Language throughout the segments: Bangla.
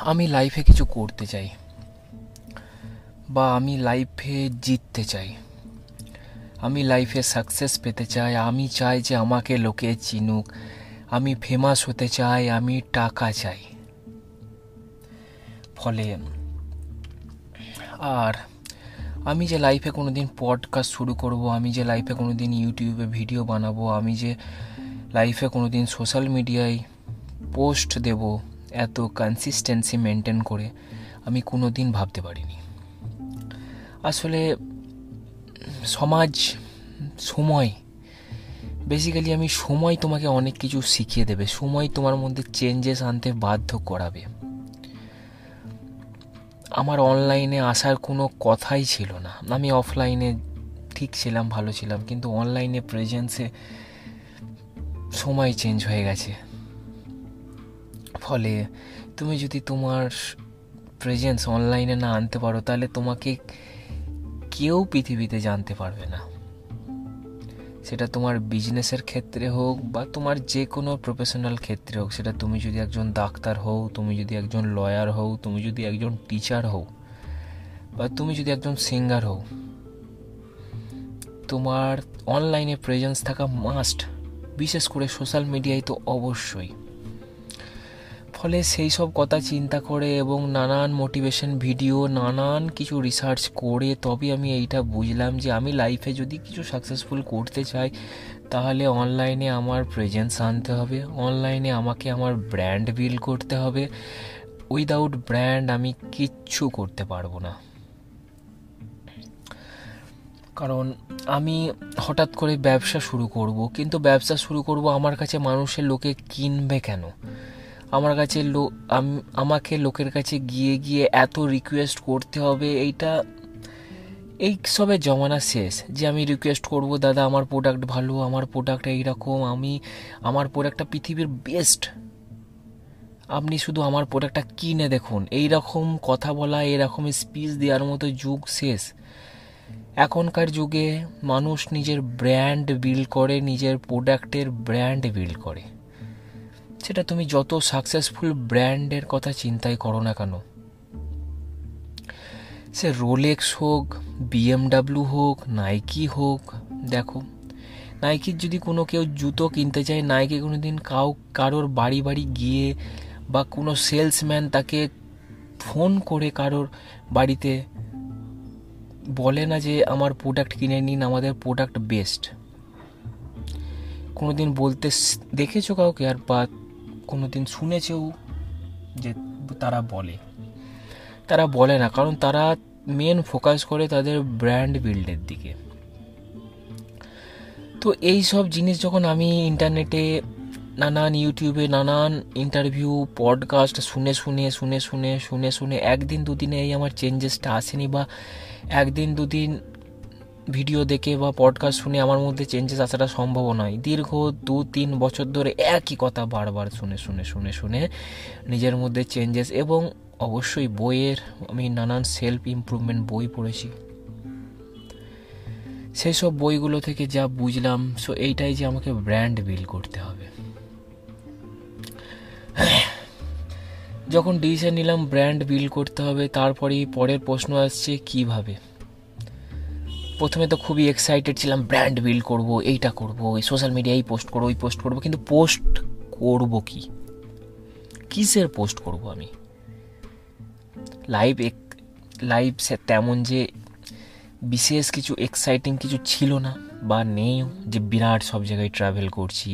আমি লাইফে কিছু করতে চাই বা আমি লাইফে জিততে চাই। আমি লাইফে সাকসেস পেতে চাই। আমি চাই যে আমাকে লোকে চিনুক। আমি ফেমাস হতে চাই। আমি টাকা চাই। ফলে, আর আমি যে লাইফে কোনো দিন পডকাস্ট শুরু করব, আমি যে লাইফে কোনো দিন ইউটিউবে ভিডিও বানাবো, আমি যে লাইফে কোনো দিন সোশ্যাল মিডিয়ায় পোস্ট দেব এত কনসিস্টেন্সি মেনটেন করে আমি কোনো দিন ভাবতে পারিনি। আসলে সমাজ, সময় বেসিক্যালি আমি সময় তোমাকে অনেক কিছু শিখিয়ে দেবে, সময় তোমার মধ্যে চেঞ্জেস আনতে বাধ্য করাবে। আমার অনলাইনে আসার কোনো কথাই ছিল না। আমি অফলাইনে ঠিক ছিলাম, ভালো ছিলাম, কিন্তু অনলাইনে প্রেজেন্সে সময় চেঞ্জ হয়ে গেছে। ফলে তুমি যদি তোমার প্রেজেন্স অনলাইনে না আনতে পারো, তাহলে তোমাকে কেউ পৃথিবীতে জানতে পারবে না। সেটা তোমার বিজনেসের ক্ষেত্রে হোক বা তোমার যে কোনো প্রফেশনাল ক্ষেত্রে হোক, সেটা তুমি যদি একজন ডাক্তার হও, তুমি যদি একজন লয়ার হও, তুমি যদি একজন টিচার হও, বা তুমি যদি একজন সিঙ্গার হও, তোমার অনলাইনে প্রেজেন্স থাকা মাস্ট বিশেষ করে সোশ্যাল মিডিয়ায় তো অবশ্যই। ফলে সেই সব কথা চিন্তা করে এবং নানান মোটিভেশন ভিডিও নানান কিছু রিসার্চ করে তবে আমি এইটা বুঝলাম যে আমি লাইফে যদি কিছু সাকসেসফুল করতে চাই, তাহলে অনলাইনে আমার প্রেজেন্স আনতে হবে অনলাইনে আমাকে আমার ব্র্যান্ড বিল্ড করতে হবে। উইদাউট ব্র্যান্ড আমি কিচ্ছু করতে পারব না। কারণ আমি হঠাৎ করে ব্যবসা শুরু করব, কিন্তু ব্যবসা শুরু করব আমার কাছে মানুষের লোকে কিনবে কেন? আমার কাছে লো আমাকে লোকের কাছে গিয়ে গিয়ে এত রিকোয়েস্ট করতে হবে, এইটা, এই সবে জমানা শেষ যে আমি রিকোয়েস্ট করব, দাদা, আমার প্রোডাক্ট ভালো, আমার প্রোডাক্ট এইরকম, আমি, আমার প্রোডাক্টটা পৃথিবীর বেস্ট আপনি শুধু আমার প্রোডাক্টটা কিনে দেখুন। এই রকম কথা বলা এরকম স্পিচ দেওয়ার মতো যুগ শেষ। এখনকার যুগে মানুষ নিজের ব্র্যান্ড বিল্ড করে, নিজের প্রোডাক্টের ব্র্যান্ড বিল্ড করে। সেটা তুমি যত সাকসেসফুল ব্র্যান্ডের কথা চিন্তাই করো না কেন। সে রোলেক্স হোক বিএমডাব্লিউ হোক নাইকি হোক, দেখো নাইকির যদি কোনো কেউ জুতো কিনতে চায় নাইকি কোনো দিন কাউ, কারোর বাড়ি বাড়ি গিয়ে বা কোনো সেলসম্যান তাকে ফোন করে কারোর বাড়িতে বলে না যে আমার প্রোডাক্ট কিনে নিন, আমাদের প্রোডাক্ট বেস্ট কোনো দিন বলতে, দেখেছ কাউকে আর বা কোনো দিন শুনেছেও যে তারা বলে। তারা বলে না, কারণ তারা মেন ফোকাস করে তাদের ব্র্যান্ড বিল্ডের দিকে। তো এই সব জিনিস যখন আমি ইন্টারনেটে নানান ইউটিউবে নানান ইন্টারভিউ পডকাস্ট শুনে শুনে শুনে শুনে শুনে শুনে একদিন দুদিনে এই আমার চেঞ্জেসটা আসেনি বা একদিন দুদিন ভিডিও দেখে বা পডকাস্ট শুনে আমার মধ্যে চেঞ্জেস আসাটা সম্ভব নয়। দীর্ঘ দু, তিন বছর ধরে একই কথা বারবার শুনে শুনে শুনে শুনে নিজের মধ্যে চেঞ্জেস এবং অবশ্যই বইয়ের আমি নানান সেলফ ইমপ্রুভমেন্ট বই পড়েছি। সেই সব বইগুলো থেকে যা বুঝলাম সো এইটাই যে আমাকে ব্র্যান্ড বিল করতে হবে। যখন ডিসিশন নিলাম ব্র্যান্ড বিল করতে হবে, তারপরেই পরের প্রশ্ন আসছে, কীভাবে? প্রথমে তো খুবই এক্সাইটেড ছিলাম ব্র্যান্ড বিল্ড করব, এইটা করব, এই সোশ্যাল মিডিয়ায় পোস্ট করব, ওই পোস্ট করব, কিন্তু পোস্ট করব কি? কিসের পোস্ট করব আমি? লাইভ এক লাইভ সে তেমন যে বিশেষ কিছু এক্সাইটিং কিছু ছিল না, বা নেই যে বিরাট সব জায়গায় ট্রাভেল করছি,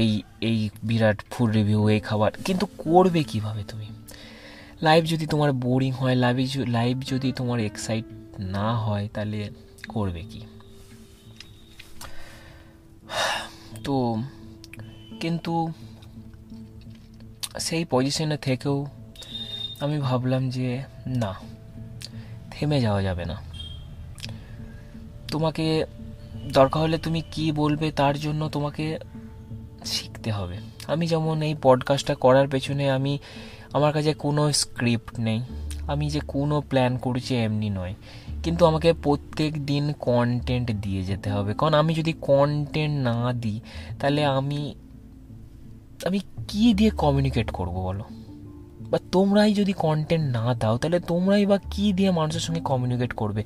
এই এই বিরাট ফুড রিভিউ এই খাবার, কিন্তু করবে কীভাবে তুমি? লাইভ যদি তোমার বোরিং হয় লাইভ লাইভ যদি তোমার এক্সাইট না হয়, তাহলে করবে কি? তো, কিন্তু সেই পজিশনে থেকেও আমি ভাবলাম যে, না, থেমে যাওয়া যাবে না। তোমাকে দরকার হলে তুমি কি বলবে তার জন্য তোমাকে শিখতে হবে। আমি যেমন এই পডকাস্টটা করার পেছনে আমি, আমার কাছে কোনো স্ক্রিপ্ট নেই। আমি যে কোনো প্ল্যান করছি এমনি নয়। কিন্তু আমাকে প্রত্যেক দিন কন্টেন্ট দিয়ে যেতে হবে। কারণ আমি যদি কন্টেন্ট না দিই, তাহলে আমি আমি কী দিয়ে কমিউনিকেট করব বলো? বা তোমরাই যদি কন্টেন্ট না দাও, তাহলে তোমরাই বা কী দিয়ে মানুষের সঙ্গে কমিউনিকেট করবে?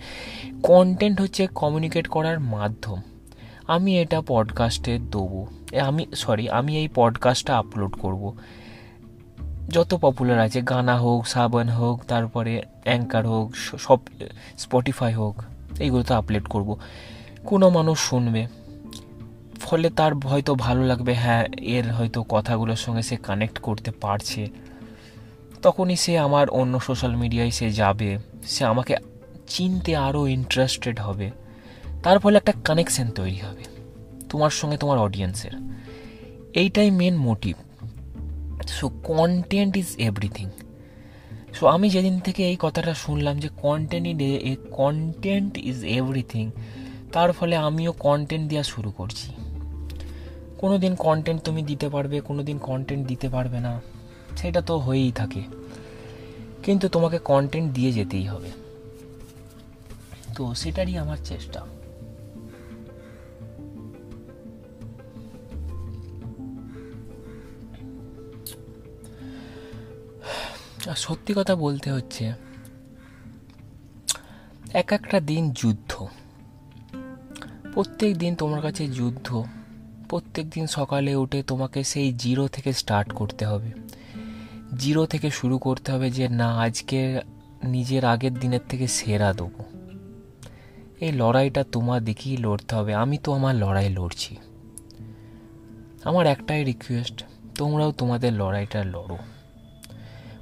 কন্টেন্ট হচ্ছে কমিউনিকেট করার মাধ্যম। আমি এটা পডকাস্টে দেবো। আমি সরি আমি এই পডকাস্টটা আপলোড করব। যত পপুলার আছে, গানা হোক, সাবান হোক, তারপরে অ্যাঙ্কার হোক সব স্পটিফাই হোক, এইগুলো তো আপলোড করব। কোনো মানুষ শুনবে। ফলে তার হয়তো ভালো লাগবে হ্যাঁ এর হয়তো কথাগুলোর সঙ্গে সে কানেক্ট করতে পারছে। তখনই সে আমার অন্য সোশ্যাল মিডিয়ায় সে যাবে। সে আমাকে চিনতে আরও ইন্টারেস্টেড হবে। তার ফলে একটা কানেকশন তৈরি হবে। তোমার সঙ্গে তোমার অডিয়েন্সের এইটাই main motive so content is everything so আমি যেদিন থেকে এই কথাটা শুনলাম যে content is a content is everything তার ফলে আমিও কন্টেন্ট দেওয়া শুরু করছি। কোনো দিন কন্টেন্ট তুমি দিতে পারবে কোনো দিন কন্টেন্ট দিতে পারবে না, সেটা তো হয়েই থাকে। কিন্তু তোমাকে কন্টেন্ট দিয়ে যেতেই হবে। তো, সেটারই আমার চেষ্টা। সত্যি কথা বলতে হচ্ছে, এক একটা দিন যুদ্ধ। প্রত্যেক দিন তোমার কাছে যুদ্ধ, প্রত্যেক দিন সকালে উঠে তোমাকে সেই জিরো থেকে স্টার্ট করতে হবে। জিরো থেকে শুরু করতে হবে যে, না, আজকে নিজের আগের দিনের থেকে সেরা দেবো। এই লড়াইটা তোমার দিকেই লড়তে হবে। আমি তো আমার লড়াই লড়ছি। আমার একটাই রিকোয়েস্ট তোমরাও তোমাদের লড়াইটা লড়ো।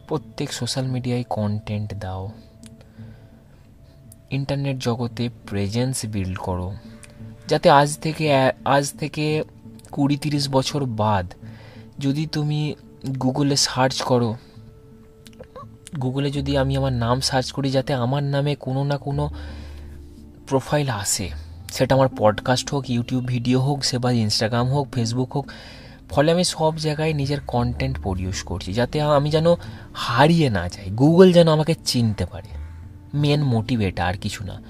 প্রত্যেক সোশ্যাল মিডিয়ায় কন্টেন্ট দাও। ইন্টারনেট জগতে প্রেজেন্স বিল্ড করো। যাতে আজ থেকে আজ থেকে কুড়ি তিরিশ বছর বাদ যদি তুমি গুগলে সার্চ করো, গুগলে যদি আমি আমার নাম সার্চ করি যাতে আমার নামে কোনো না কোনো প্রোফাইল আসে। সেটা আমার পডকাস্ট হোক ইউটিউব ভিডিও হোক, সে বা ইনস্টাগ্রাম হোক ফেসবুক হোক ফলে আমি সব জায়গায় নিজের কন্টেন্ট প্রডিউস করছি, যাতে আমি যেন হারিয়ে না যাই। গুগল যেন আমাকে চিনতে পারে। মেন মোটিভ এটা আর কিছু না।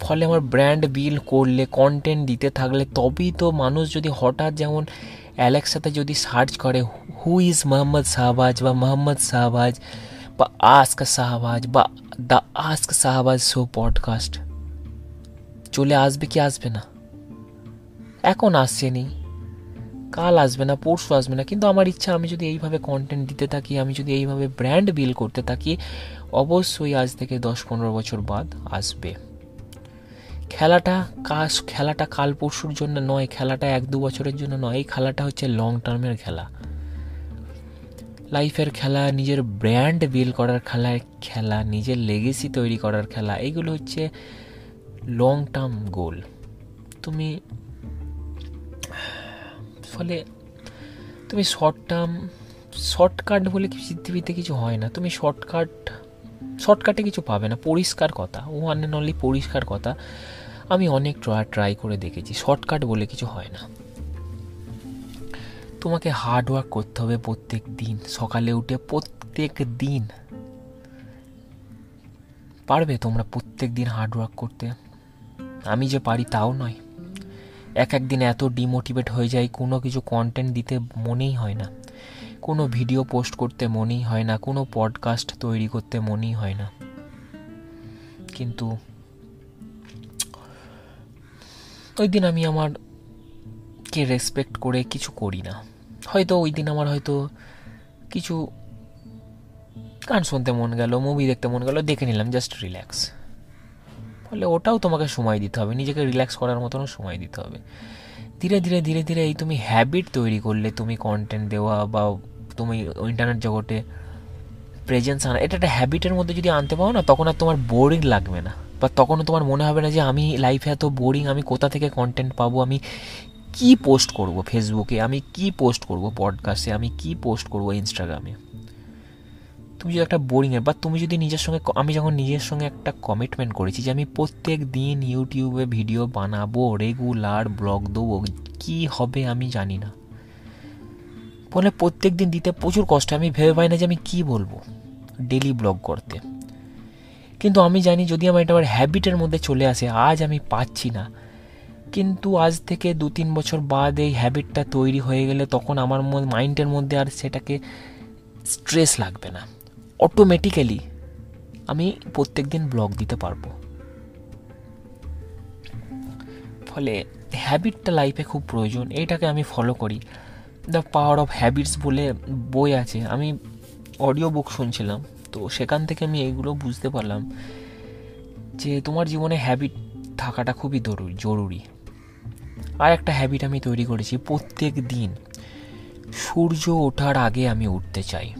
ফলে আমার ব্র্যান্ড বিল করলে কন্টেন্ট দিতে থাকলে, তবেই তো মানুষ যদি হঠাৎ যেমন অ্যালেক্সাতে যদি সার্চ করে হু ইজ মোহাম্মদ শাহবাজ বা মোহাম্মদ শাহবাজ বা আস্ক শাহবাজ বা the ask Shahbaz show podcast চলে আসবে কি আসবে না? এখন আসছে নেই কাল আসবে না, পরশু আসবে না। কিন্তু আমার ইচ্ছা, আমি যদি এইভাবে কন্টেন্ট দিতে থাকি, আমি যদি এইভাবে ব্র্যান্ড বিল করতে থাকি, অবশ্যই আজ থেকে দশ পনেরো বছর বাদ আসবে। খেলাটা কাজ খেলাটা কাল পরশুর জন্য নয়, খেলাটা এক দু বছরের জন্য নয়, এই খেলাটা হচ্ছে লং টার্মের খেলা। লাইফের খেলা, নিজের ব্র্যান্ড বিল করার খেলার খেলা, নিজের লেগেসি তৈরি করার খেলা, এগুলো হচ্ছে লং টার্ম গোল তুমি ফলে তুমি শর্ট টার্ম শর্টকাট বলে পৃথিবীতে কিছু হয় না। তুমি শর্টকাট শর্টকাটে কিছু পাবে না। পরিষ্কার কথা ওয়ান অ্যান্ড অনলি পরিষ্কার কথা। আমি অনেক ট্রাই ট্রাই করে দেখেছি শর্টকাট বলে কিছু হয় না। তোমাকে হার্ড ওয়ার্ক করতে হবে প্রত্যেক দিন। সকালে উঠে প্রত্যেক দিন। পারবে তোমরা প্রত্যেক দিন হার্ড ওয়ার্ক করতে? আমি যে পারি তাও নয়। এক একদিন এত ডিমোটিভেট হয়ে যায় কোনো কিছু কন্টেন্ট দিতে মনেই হয় না। কোনো ভিডিও পোস্ট করতে মনেই হয় না, কোনো পডকাস্ট তৈরি করতে মনেই হয় না। কিন্তু ওই দিন আমি আমার কে রেসপেক্ট করে কিছু করি না। হয়তো ওই দিন আমার হয়তো কিছু গান শুনতে মন গেল মুভি দেখতে মন গেল, দেখে নিলাম জাস্ট রিল্যাক্স ফলে ওটাও তোমাকে সময় দিতে হবে, নিজেকে রিল্যাক্স করার মতনও সময় দিতে হবে। ধীরে ধীরে ধীরে ধীরে এই তুমি হ্যাবিট তৈরি করলে, তুমি কন্টেন্ট দেওয়া বা তুমি ইন্টারনেট জগতে প্রেজেন্স আনা, এটা একটা হ্যাবিটের মধ্যে যদি আনতে পারো না, তখন আর তোমার বোরিং লাগবে না। বা তখনও তোমার মনে হবে না যে আমি লাইফে এত বোরিং আমি কোথা থেকে কন্টেন্ট পাবো, আমি কি পোস্ট করব? ফেসবুকে আমি কি পোস্ট করব? পডকাস্টে আমি কি পোস্ট করব? ইনস্টাগ্রামে তুমি যদি একটা বোরিংয়ের বা তুমি যদি নিজের সঙ্গে আমি যখন নিজের সঙ্গে একটা কমিটমেন্ট করেছি যে আমি প্রত্যেক দিন ইউটিউবে ভিডিও বানাবো রেগুলার ব্লগ দেবো, কী হবে আমি জানি না। ফলে প্রত্যেক দিন দিতে প্রচুর কষ্ট, আমি ভেবে পাই না যে আমি কী বলব ডেলি ব্লগ করতে। কিন্তু আমি জানি যদি আমার এটা আমার হ্যাবিটের মধ্যে চলে আসে, আজ আমি পাচ্ছি না। কিন্তু আজ থেকে দু তিন বছর বাদ এই হ্যাবিটটা তৈরি হয়ে গেলে তখন আমার মাইন্ডের মধ্যে আর সেটাকে স্ট্রেস লাগবে না। অটোমেটিক্যালি আমি প্রত্যেক দিন ব্লগ দিতে পারব। ফলে হ্যাবিটটা লাইফে খুব প্রয়োজন, এটাকে আমি ফলো করি। দ্য পাওয়ার অফ হ্যাবিটস বলে বই আছে, আমি অডিও বুক শুনছিলাম, তো সেখান থেকে আমি এইগুলো বুঝতে পারলাম যে তোমার জীবনে হ্যাবিট থাকাটা খুবই জরুরি জরুরি। আর একটা হ্যাবিট আমি তৈরি করেছি প্রত্যেক দিন সূর্য ওঠার আগে আমি উঠতে চাই।